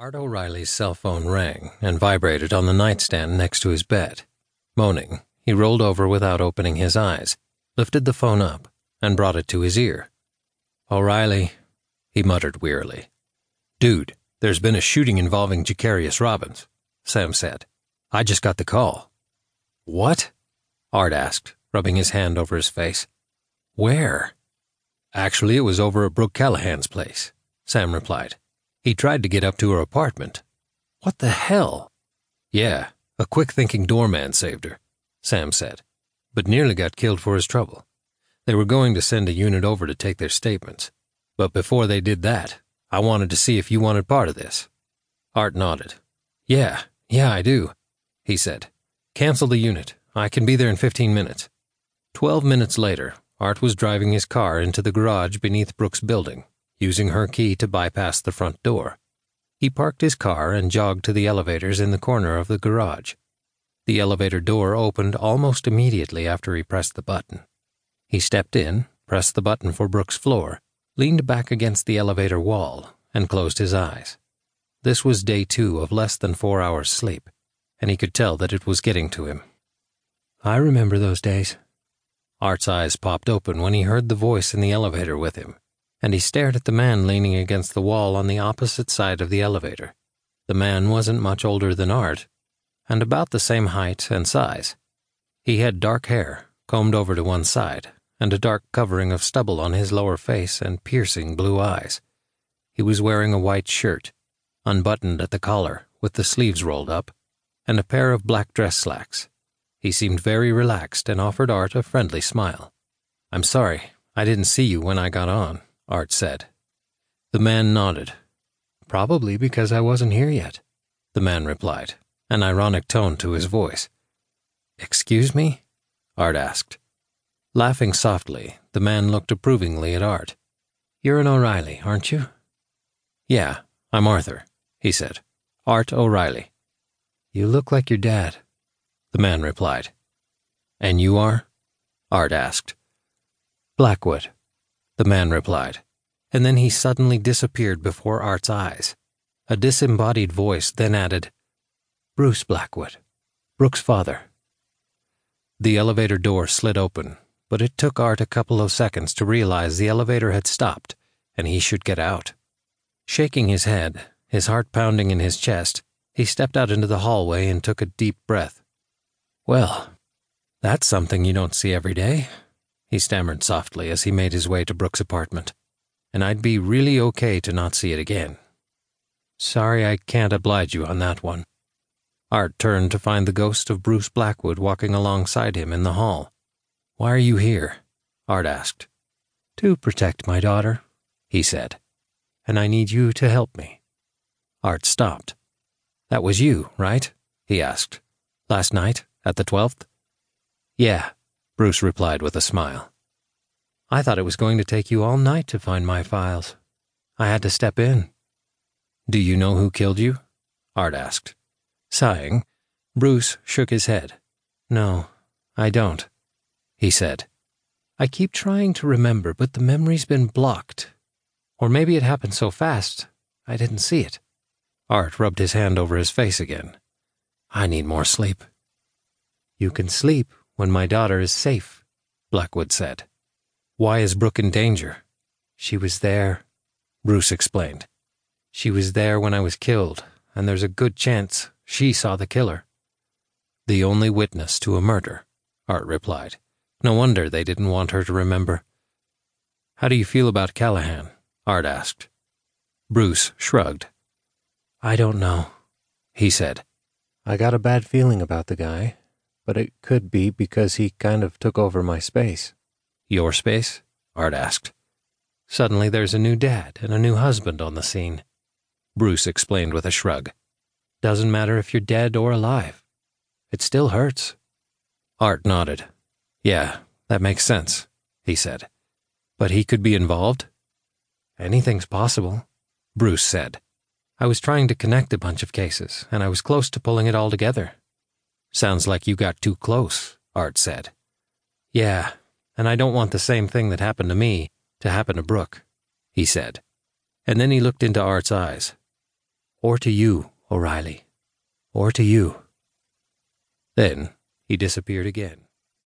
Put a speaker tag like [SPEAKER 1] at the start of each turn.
[SPEAKER 1] Art O'Reilly's cell phone rang and vibrated on the nightstand next to his bed. Moaning, he rolled over without opening his eyes, lifted the phone up, and brought it to his ear. O'Reilly, he muttered wearily. Dude, there's been a shooting involving Jacarius Robbins, Sam said. I just got the call. What? Art asked, rubbing his hand over his face. Where? Actually, it was over at Brooke Callahan's place, Sam replied. He tried to get up to her apartment. What the hell? Yeah, a quick thinking doorman saved her, Sam said, but nearly got killed for his trouble. They were going to send a unit over to take their statements. But before they did that, I wanted to see if you wanted part of this. Art nodded. Yeah, yeah, I do, he said. Cancel the unit. I can be there in 15 minutes. Twelve minutes later, Art was driving his car into the garage beneath Brooke's building using her key to bypass the front door. He parked his car and jogged to the elevators in the corner of the garage. The elevator door opened almost immediately after he pressed the button. He stepped in, pressed the button for Brooke's floor, leaned back against the elevator wall, and closed his eyes. This was day two of less than four hours' sleep, and he could tell that it was getting to him. I remember those days. Art's eyes popped open when he heard the voice in the elevator with him and he stared at the man leaning against the wall on the opposite side of the elevator. The man wasn't much older than Art, and about the same height and size. He had dark hair, combed over to one side, and a dark covering of stubble on his lower face and piercing blue eyes. He was wearing a white shirt, unbuttoned at the collar, with the sleeves rolled up, and a pair of black dress slacks. He seemed very relaxed and offered Art a friendly smile. I'm sorry, I didn't see you when I got on, Art said. The man nodded. Probably because I wasn't here yet, the man replied, an ironic tone to his voice. Excuse me? Art asked. Laughing softly, the man looked approvingly at Art. You're an O'Reilly, aren't you? Yeah, I'm Arthur, he said. Art O'Reilly. You look like your dad, the man replied. And you are? Art asked. Blackwood, the man replied, and then he suddenly disappeared before Art's eyes. A disembodied voice then added, Bruce Blackwood, Brooke's father. The elevator door slid open, but it took Art a couple of seconds to realize the elevator had stopped and he should get out. Shaking his head, his heart pounding in his chest, he stepped out into the hallway and took a deep breath. Well, that's something you don't see every day he stammered softly as he made his way to Brooke's apartment. And I'd be really okay to not see it again. Sorry I can't oblige you on that one. Art turned to find the ghost of Bruce Blackwood walking alongside him in the hall. Why are you here? Art asked. To protect my daughter, he said. And I need you to help me. Art stopped. That was you, right? he asked. Last night, at the 12th? Yeah, Bruce replied with a smile. I thought it was going to take you all night to find my files. I had to step in. Do you know who killed you? Art asked. Sighing, Bruce shook his head. No, I don't, he said. I keep trying to remember, but the memory's been blocked. Or maybe it happened so fast, I didn't see it. Art rubbed his hand over his face again. I need more sleep. You can sleep when my daughter is safe, Blackwood said. Why is Brooke in danger? She was there, Bruce explained. She was there when I was killed, and there's a good chance she saw the killer. The only witness to a murder, Art replied. No wonder they didn't want her to remember. How do you feel about Callahan? Art asked. Bruce shrugged. I don't know, he said. I got a bad feeling about the guy, but it could be because he kind of took over my space. Your space? Art asked. Suddenly there's a new dad and a new husband on the scene. Bruce explained with a shrug. Doesn't matter if you're dead or alive. It still hurts. Art nodded. Yeah, that makes sense, he said. But he could be involved? Anything's possible, Bruce said. I was trying to connect a bunch of cases, and I was close to pulling it all together. Sounds like you got too close, Art said. Yeah, and I don't want the same thing that happened to me to happen to Brooke, he said. And then he looked into Art's eyes. Or to you, O'Reilly. Or to you. Then he disappeared again.